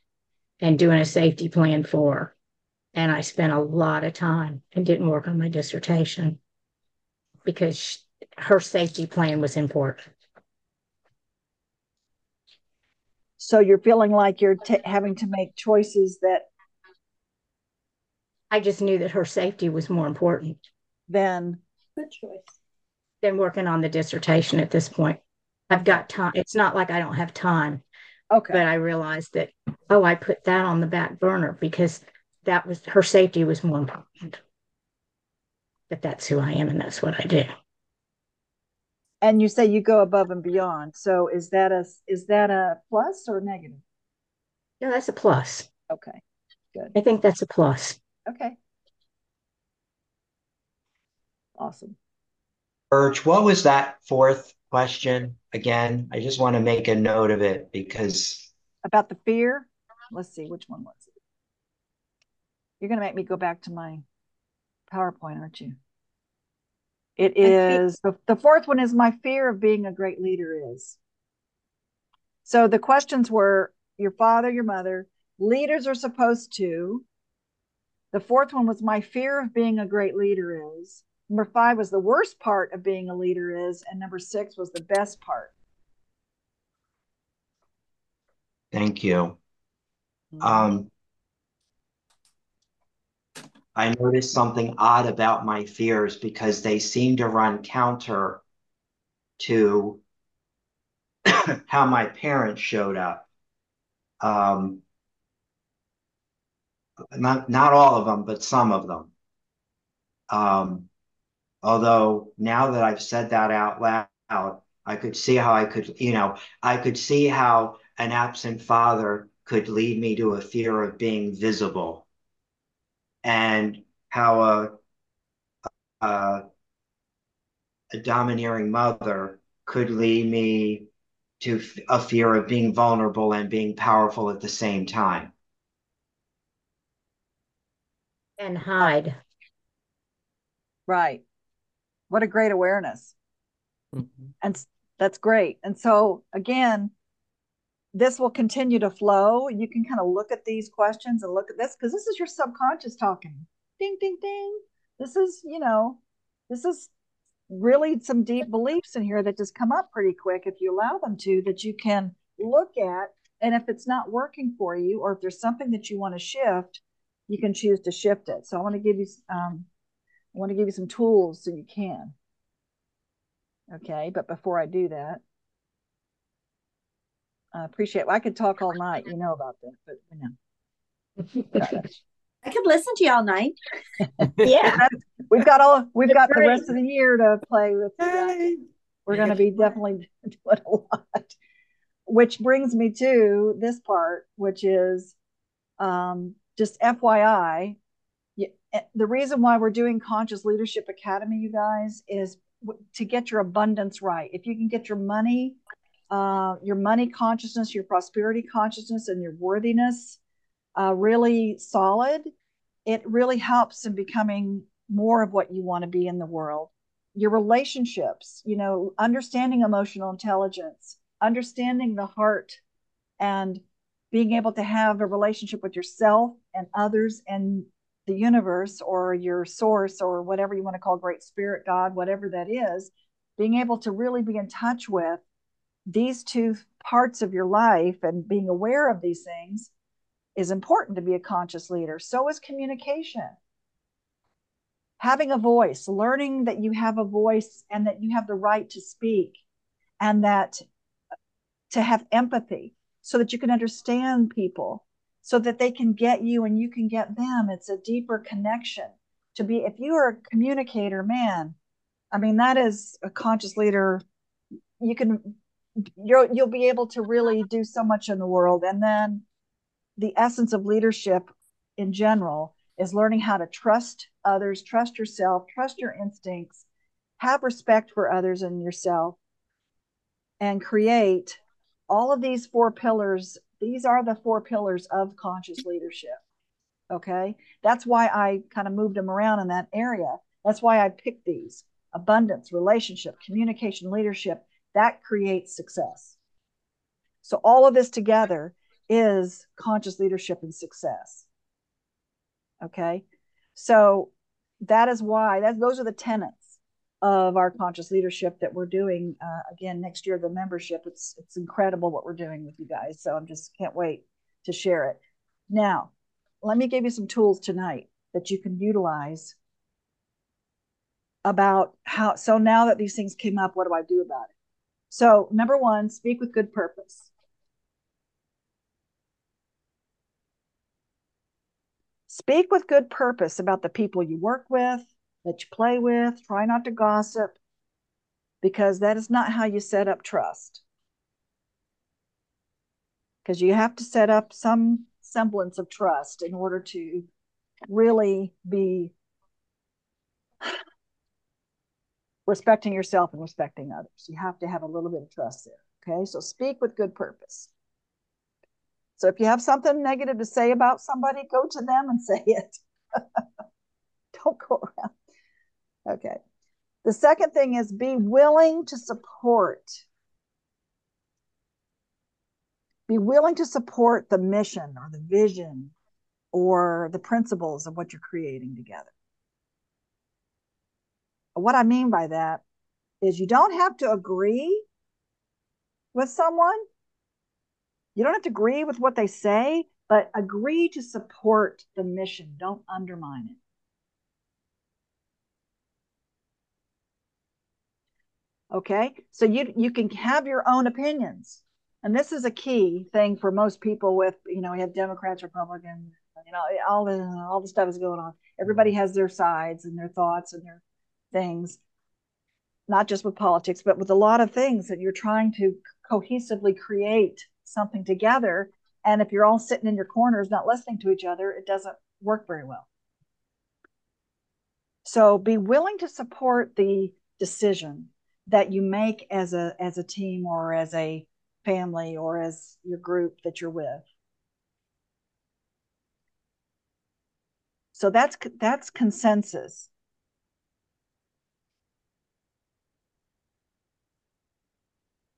and doing a safety plan for. And I spent a lot of time and didn't work on my dissertation because she, her safety plan was important. So you're feeling like you're t- having to make choices that. I just knew that her safety was more important than. Good choice. Than working on the dissertation at this point. I've got time. It's not like I don't have time. Okay. But I realized that, oh, I put that on the back burner because that was her safety was more important. But that's who I am and that's what I do. And you say you go above and beyond. So is that a is that a plus or negative? No, that's a plus. Okay. Good. I think that's a plus. Okay. Awesome. Burge, what was that fourth question again? I just want to make a note of it because about the fear. Let's see, which one was it? You're going to make me go back to my PowerPoint, aren't you? It is the, the fourth one is my fear of being a great leader is. So the questions were your father, your mother, leaders are supposed to. The fourth one was my fear of being a great leader is. Number five was the worst part of being a leader is, and number six was the best part. Thank you. Mm-hmm. Um, I noticed something odd about my fears because they seem to run counter to how my parents showed up. Um, not not all of them, but some of them. Um, Although now that I've said that out loud, I could see how I could, you know, I could see how an absent father could lead me to a fear of being visible and how a, a, a domineering mother could lead me to a fear of being vulnerable and being powerful at the same time. And hide. Right what a great awareness mm-hmm. and that's great and so again this will continue to flow. You can kind of look at these questions and look at this because this is your subconscious talking. Ding ding ding. This is you know this is really some deep beliefs in here that just come up pretty quick if you allow them to that you can look at. And if it's not working for you or if there's something that you want to shift you can choose to shift it. So i want to give you um, I want to give you some tools so you can. Okay, but before I do that, I appreciate. Well, I could talk all night, you know about that, but you know. I could listen to you all night. yeah, we've got all we've got the rest of the year to play with. We're going to be definitely doing a lot. Which brings me to this part, which is um, just FYI, Eh, the reason why we're doing Conscious Leadership Academy, you guys, is to get your abundance right. If you can get your money, uh, your money consciousness, your prosperity consciousness, and your worthiness uh, really solid, it really helps in becoming more of what you want to be in the world. Your relationships, you know, understanding emotional intelligence, understanding the heart, and being able to have a relationship with yourself and others and the universe or your source or whatever you want to call great spirit, God, whatever that is, being able to really be in touch with these two parts of your life and being aware of these things is important to be a conscious leader. So is communication. Having a voice, learning that you have a voice and that you have the right to speak and that to have empathy so that you can understand people so that they can get you and you can get them. It's a deeper connection to be, if you are a communicator, man, I mean, that is a conscious leader. You can, you'll, you'll be able to really do so much in the world. And then the essence of leadership in general is learning how to trust others, trust yourself, trust your instincts, have respect for others and yourself, and create all of these four pillars. These are the four pillars of conscious leadership. Okay. That's why I kind of moved them around in that area. That's why I picked these abundance, relationship, communication, leadership. That creates success. So, all of this together is conscious leadership and success. Okay. So that is why that those are the tenets of our conscious leadership that we're doing uh, again next year the membership it's it's incredible what we're doing with you guys so i'm just can't wait to share it now let me give you some tools tonight that you can utilize about how so now that these things came up what do i do about it so number one speak with good purpose Speak with good purpose about the people you work with, that you play with. Try not to gossip because that is not how you set up trust. Because you have to set up some semblance of trust in order to really be respecting yourself and respecting others. You have to have a little bit of trust there. Okay, so speak with good purpose. So if you have something negative to say about somebody, go to them and say it. Don't go around. Okay. The second thing is be willing to support. Be willing to support the mission or the vision or the principles of what you're creating together. What I mean by that is you don't have to agree with someone, you don't have to agree with what they say, but agree to support the mission. Don't undermine it. Okay, so you you can have your own opinions, and this is a key thing for most people. With you know, we have Democrats, Republicans, you know, all the all the stuff is going on. Everybody has their sides and their thoughts and their things, not just with politics, but with a lot of things that you're trying to cohesively create something together. And if you're all sitting in your corners, not listening to each other, it doesn't work very well. So be willing to support the decision that you make as a as a team or as a family or as your group that you're with. So that's that's consensus.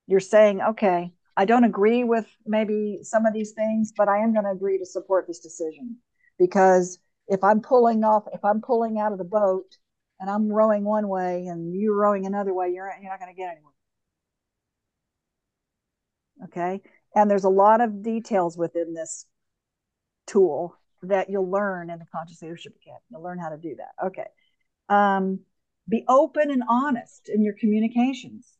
You're saying, okay, I don't agree with maybe some of these things, but I am going to agree to support this decision because if I'm pulling off, if I'm pulling out of the boat and I'm rowing one way and you're rowing another way, you're you're not going to get anywhere. Okay, and there's a lot of details within this tool that you'll learn in the Conscious Leadership Academy. You'll learn how to do that. Okay, um, be open and honest in your communications.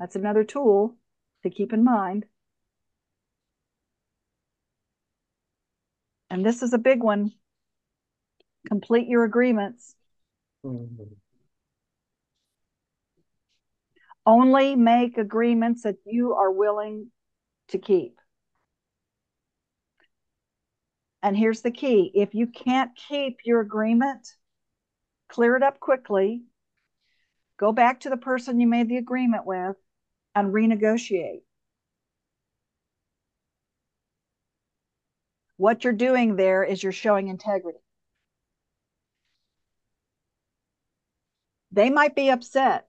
That's another tool to keep in mind. And this is a big one. Complete your agreements. Mm-hmm. Only make agreements that you are willing to keep. And here's the key if you can't keep your agreement, clear it up quickly. Go back to the person you made the agreement with and renegotiate. what you're doing there is you're showing integrity. They might be upset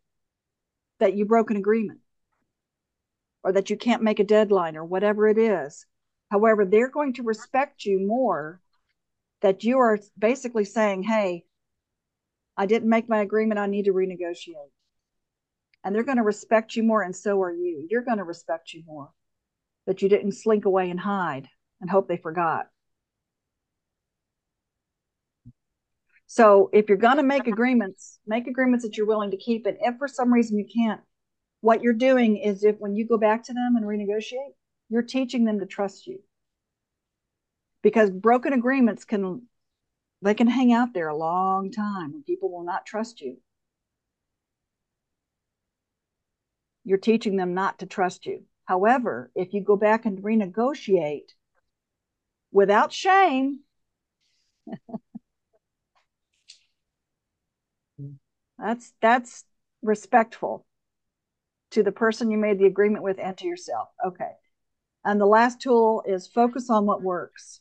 that you broke an agreement or that you can't make a deadline or whatever it is. However, they're going to respect you more that you are basically saying, hey, I didn't make my agreement. I need to renegotiate. And they're going to respect you more, and so are you. You're going to respect you more that you didn't slink away and hide and hope they forgot. So if you're going to make agreements, make agreements that you're willing to keep. And if for some reason you can't, what you're doing is if when you go back to them and renegotiate, you're teaching them to trust you. Because broken agreements can they can hang out there a long time and people will not trust you. You're teaching them not to trust you. However, if you go back and renegotiate without shame, That's that's respectful to the person you made the agreement with and to yourself. Okay. And the last tool is focus on what works.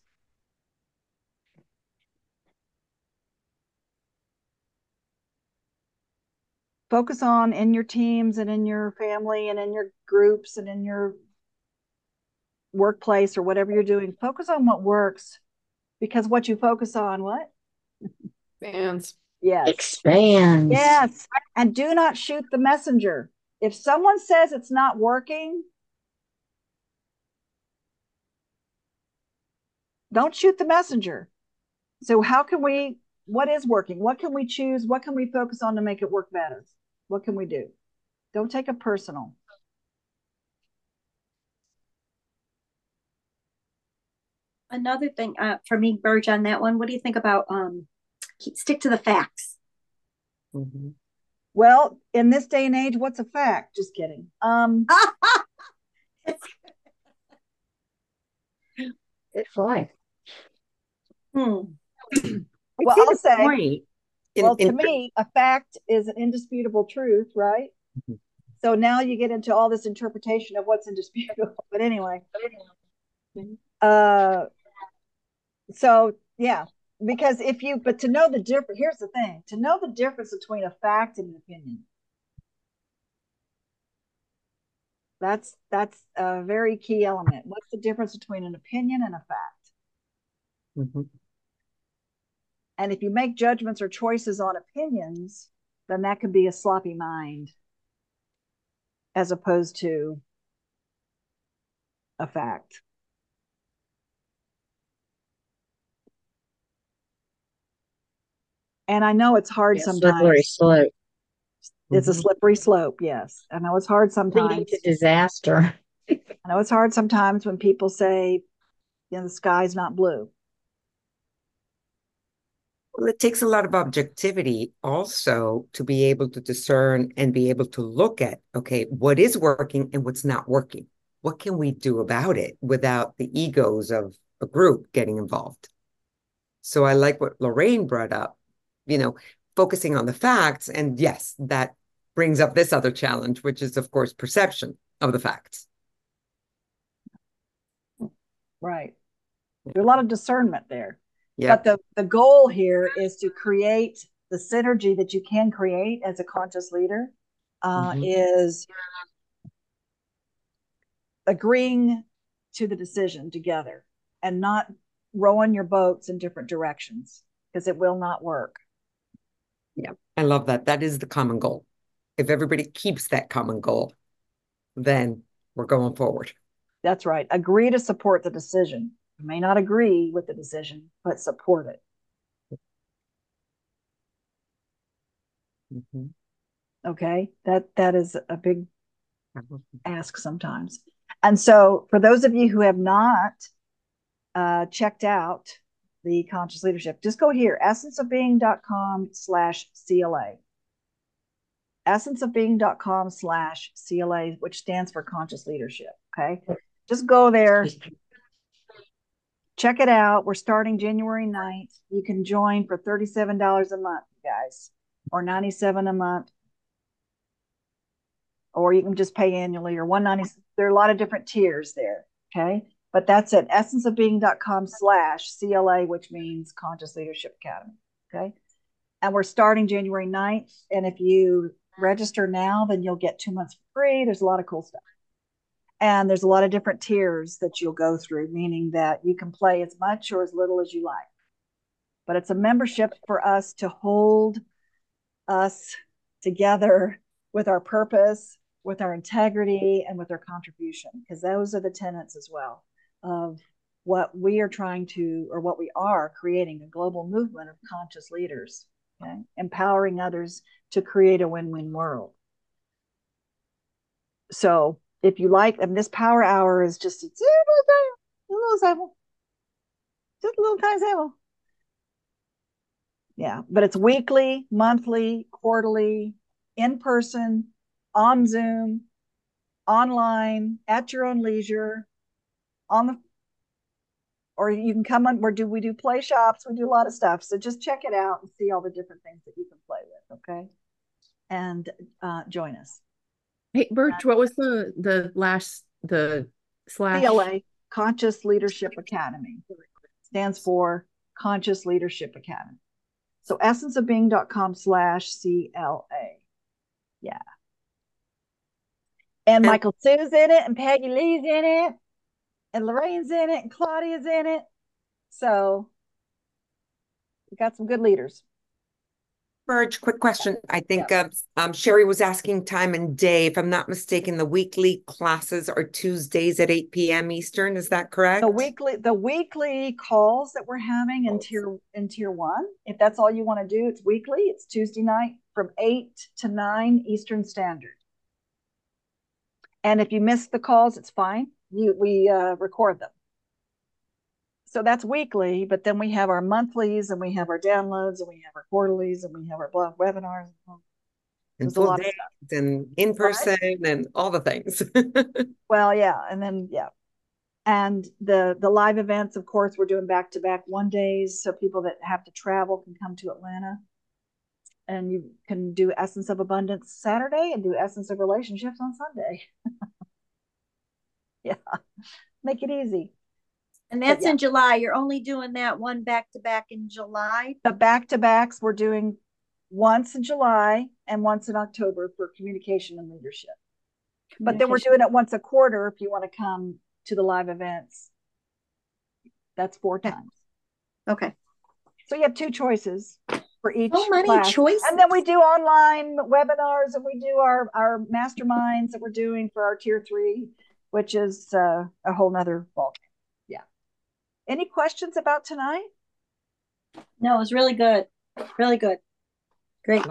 Focus on in your teams and in your family and in your groups and in your workplace or whatever you're doing. Focus on what works because what you focus on, what? Fans. Yes. Expands. Yes. And do not shoot the messenger. If someone says it's not working, don't shoot the messenger. So, how can we, what is working? What can we choose? What can we focus on to make it work better? What can we do? Don't take it personal. Another thing uh, for me, Burge, on that one, what do you think about um, stick to the facts. Mm-hmm. Well, in this day and age, what's a fact? Just kidding. Um, it's life. Hmm. well, I'll say. Point. In, well, in, to me, a fact is an indisputable truth, right? Mm-hmm. So now you get into all this interpretation of what's indisputable. But anyway, uh, so yeah, because if you but to know the difference here's the thing to know the difference between a fact and an opinion that's that's a very key element what's the difference between an opinion and a fact mm-hmm. And if you make judgments or choices on opinions then that could be a sloppy mind as opposed to a fact and I know it's hard yeah, sometimes. Slippery slope. It's mm-hmm. a slippery slope. Yes, I know it's hard sometimes. Leading to disaster. I know it's hard sometimes when people say, "You know, the sky's not blue." Well, it takes a lot of objectivity also to be able to discern and be able to look at, okay, what is working and what's not working. What can we do about it without the egos of a group getting involved? So I like what Lorraine brought up you know, focusing on the facts. And yes, that brings up this other challenge, which is, of course, perception of the facts. Right. There's a lot of discernment there. Yeah. But the, the goal here is to create the synergy that you can create as a conscious leader uh, mm-hmm. is agreeing to the decision together and not rowing your boats in different directions because it will not work. Yeah, I love that. That is the common goal. If everybody keeps that common goal, then we're going forward. That's right. Agree to support the decision. May not agree with the decision, but support it. Mm-hmm. Okay, that that is a big ask sometimes. And so, for those of you who have not uh, checked out the conscious leadership, just go here, essenceofbeing.com slash CLA. Essenceofbeing.com slash CLA, which stands for conscious leadership. Okay. Just go there. Check it out. We're starting January 9th. You can join for $37 a month, guys, or 97 a month. Or you can just pay annually or 190. There are a lot of different tiers there. Okay. but that's at essenceofbeing.com slash CLA, which means Conscious Leadership Academy. Okay. And we're starting January 9th. And if you register now, then you'll get two months free. There's a lot of cool stuff. And there's a lot of different tiers that you'll go through, meaning that you can play as much or as little as you like. But it's a membership for us to hold us together with our purpose, with our integrity, and with our contribution, because those are the tenets as well of what we are trying to, or what we are creating a global movement of conscious leaders, okay? empowering others to create a win win world. So if you like, and this power hour is just a little sample, just a little tiny sample. Yeah, but it's weekly, monthly, quarterly, in person, on Zoom, online, at your own leisure, on the or you can come on where do we do play shops we do a lot of stuff. So just check it out and see all the different things that you can play with okay? And uh, join us Hey, Burge, what was the the last the slash? CLA Conscious Leadership Academy stands for Conscious Leadership Academy. So essenceofbeing.com slash CLA. Yeah. And Michael Sue's in it, and Peggy Lee's in it, and Lorraine's in it, and Claudia's in it. So we got some good leaders. Burge, quick question. I think uh, um, Sherry was asking time and day. If I'm not mistaken, the weekly classes are Tuesdays at 8 p.m. Eastern. Is that correct? The weekly the weekly calls that we're having in tier in tier one. If that's all you want to do, it's weekly. It's Tuesday night from eight to nine Eastern Standard. And if you miss the calls, it's fine. You we uh, record them so that's weekly, but then we have our monthlies and we have our downloads and we have our quarterlies and we have our blog webinars. and full days and in person right? and all the things. well, yeah, and then yeah, and the the live events, of course, we're doing back to back one days, so people that have to travel can come to Atlanta, and you can do Essence of Abundance Saturday and do Essence of Relationships on Sunday. yeah, make it easy. And that's yeah. in July. You're only doing that one back to back in July. The back to backs we're doing once in July and once in October for communication and leadership. But then we're doing it once a quarter if you want to come to the live events. That's four times. Okay. So you have two choices for each. So many class. choices. And then we do online webinars and we do our, our masterminds that we're doing for our tier three, which is uh, a whole nother ballgame. Any questions about tonight? No, it was really good. Really good. Great.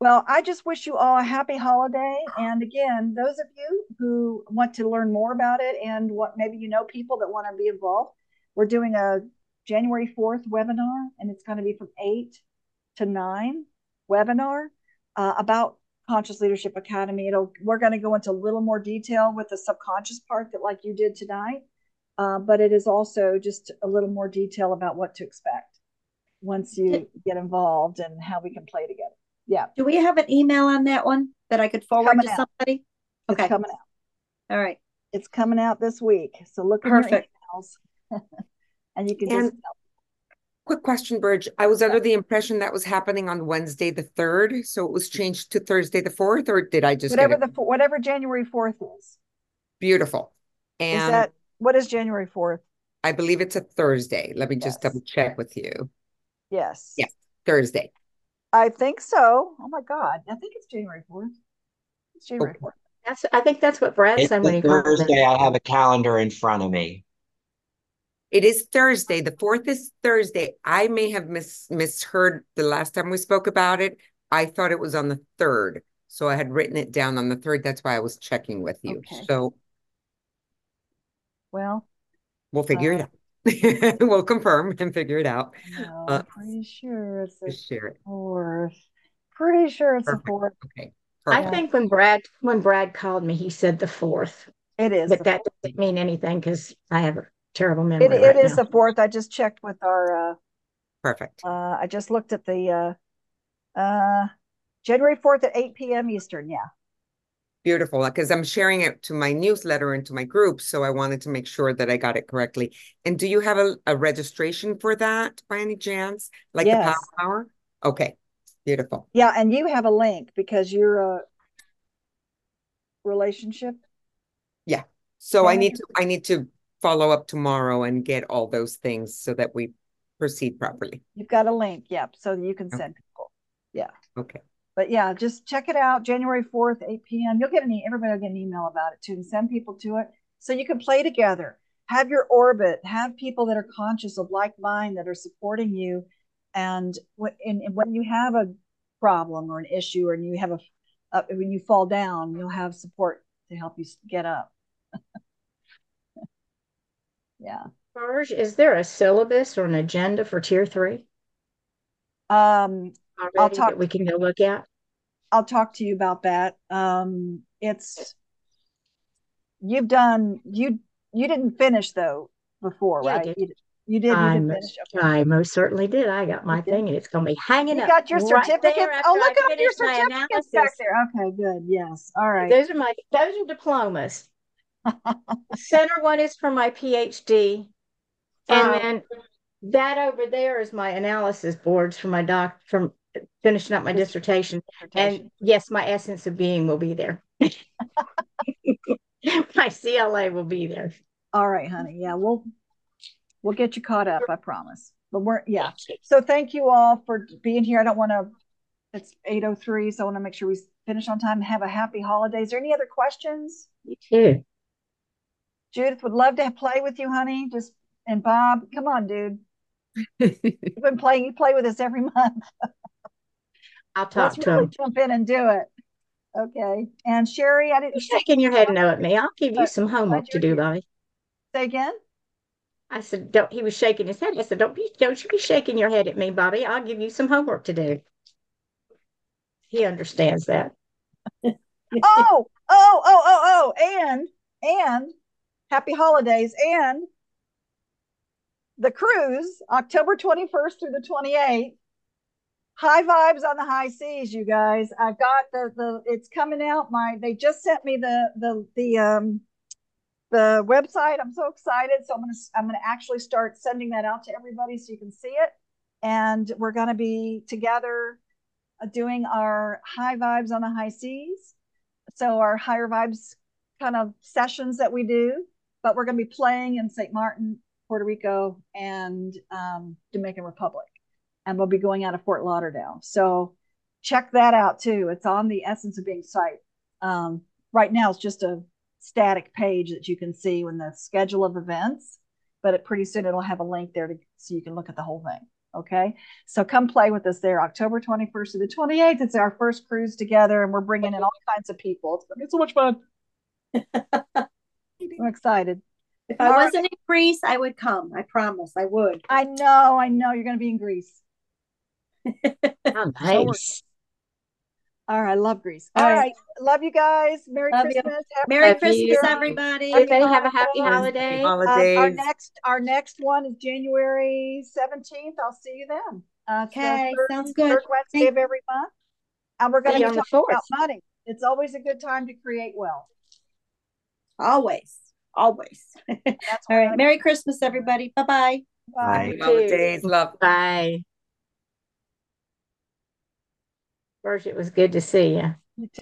Well, I just wish you all a happy holiday. And again, those of you who want to learn more about it and what maybe you know people that want to be involved, we're doing a January 4th webinar, and it's going to be from 8 to 9 webinar uh, about Conscious Leadership Academy. It'll we're going to go into a little more detail with the subconscious part that like you did tonight uh, but it is also just a little more detail about what to expect once you get involved and how we can play together. Yeah. Do we have an email on that one that I could forward to out. somebody? Okay. It's coming out. All right. It's coming out this week. So look Perfect. emails and you can and just quick question, Bridge. I was under the impression that was happening on Wednesday the third, so it was changed to Thursday the fourth, or did I just whatever the whatever January fourth is? Beautiful. And is that what is January 4th? I believe it's a Thursday. Let me yes. just double check with you. Yes. Yes, Thursday. I think so. Oh my God. I think it's January 4th. It's January okay. 4th. That's, I think that's what Brad it's said when he Thursday. I have a calendar in front of me. It is Thursday. The fourth is Thursday. I may have mis misheard the last time we spoke about it. I thought it was on the third. So I had written it down on the third. That's why I was checking with you. Okay. So well, we'll figure uh, it out. we'll confirm and figure it out. No, uh, pretty sure it's a share it. fourth. Pretty sure it's Perfect. a fourth. Okay. Perfect. I think when Brad when Brad called me, he said the fourth. It is, but that doesn't mean anything because I have a terrible memory. It, right it is the fourth. I just checked with our. Uh, Perfect. Uh, I just looked at the uh, uh, January fourth at eight p.m. Eastern. Yeah. Beautiful, because I'm sharing it to my newsletter and to my group, so I wanted to make sure that I got it correctly. And do you have a, a registration for that by any chance? Like the Power Hour? Okay, beautiful. Yeah, and you have a link because you're a relationship. Yeah, so I need to, I need to follow up tomorrow and get all those things so that we proceed properly. You've got a link, yep, so you can Okay. send people. Yeah. Okay. But yeah, just check it out, January 4th, 8 p.m. You'll get an e- everybody will get an email about it too, and send people to it so you can play together. Have your orbit, have people that are conscious of like mind that are supporting you. And when, and, and when you have a problem or an issue, or you have a, uh, when you fall down, you'll have support to help you get up. yeah. Marge, is there a syllabus or an agenda for tier three Um, already talk- that we can go look at? I'll talk to you about that. Um, it's you've done you you didn't finish though before, Yeah, right? did. You, did- you did. You I did most, finish. Okay. I most certainly did. I got my thing and it's gonna be hanging You up got your right oh, look I at your certificates back there. Okay, good. Yes. All right. Those are my those are diplomas. Center one is for my PhD. And Uh, then that over there is my analysis boards for my doc from finishing up my dissertation. dissertation. And yes, my essence of being will be there. My CLA will be there. All right, honey. Yeah, we'll we'll get you caught up. I promise. But we're yeah. So thank you all for being here. I don't want to. It's eight oh three, so I want to make sure we finish on time. Have a happy holiday. Is there any other questions? You too. Judith would love to play with you, honey. Just and Bob, come on, dude. You've been playing. You play with us every month. I'll talk Let's to really him. jump in and do it. Okay. And Sherry, I didn't You're shaking your head no at me. I'll give you some homework to do. Bobby. say again. I said, don't, he was shaking his head. I said, don't be, don't you be shaking your head at me, Bobby. I'll give you some homework to do. He understands that. oh, oh, oh, oh, oh, and and happy holidays and the cruise, October 21st through the 28th. High vibes on the high seas, you guys. I've got the the it's coming out. My they just sent me the the the um the website. I'm so excited. So I'm gonna I'm gonna actually start sending that out to everybody so you can see it. And we're gonna be together uh, doing our high vibes on the high seas. So our higher vibes kind of sessions that we do, but we're to be playing in St. Martin, Puerto Rico, and um, Dominican Republic, and we'll be going out of Fort Lauderdale. So check that out too. It's on the Essence of Being site. Um, right now, it's just a static page that you can see when the schedule of events, but it, pretty soon it'll have a link there to so you can look at the whole thing. Okay, so come play with us there, October 21st to the 28th. It's our first cruise together, and we're bringing in all kinds of people. It's gonna be so much fun. I'm excited. If I All right. wasn't in Greece, I would come. I promise I would. I know, I know. You're going to be in Greece. How nice. All right, love Greece. All All right, right. love you guys. Merry Love. Christmas. Happy Merry Love Christmas, you. everybody. Everybody have a happy holidays. holiday. Um, our next, our next one is January 17th. I'll see you then. Uh, it's the Okay, third- sounds good. Third Wednesday Thank- of every month, and we're going to you on talk about money. It's always a good time to create wealth. Always, always. That's All what we're right. gonna- Merry Christmas, everybody. Bye bye. Bye. Happy holidays. Love. Bye. It was good to see you.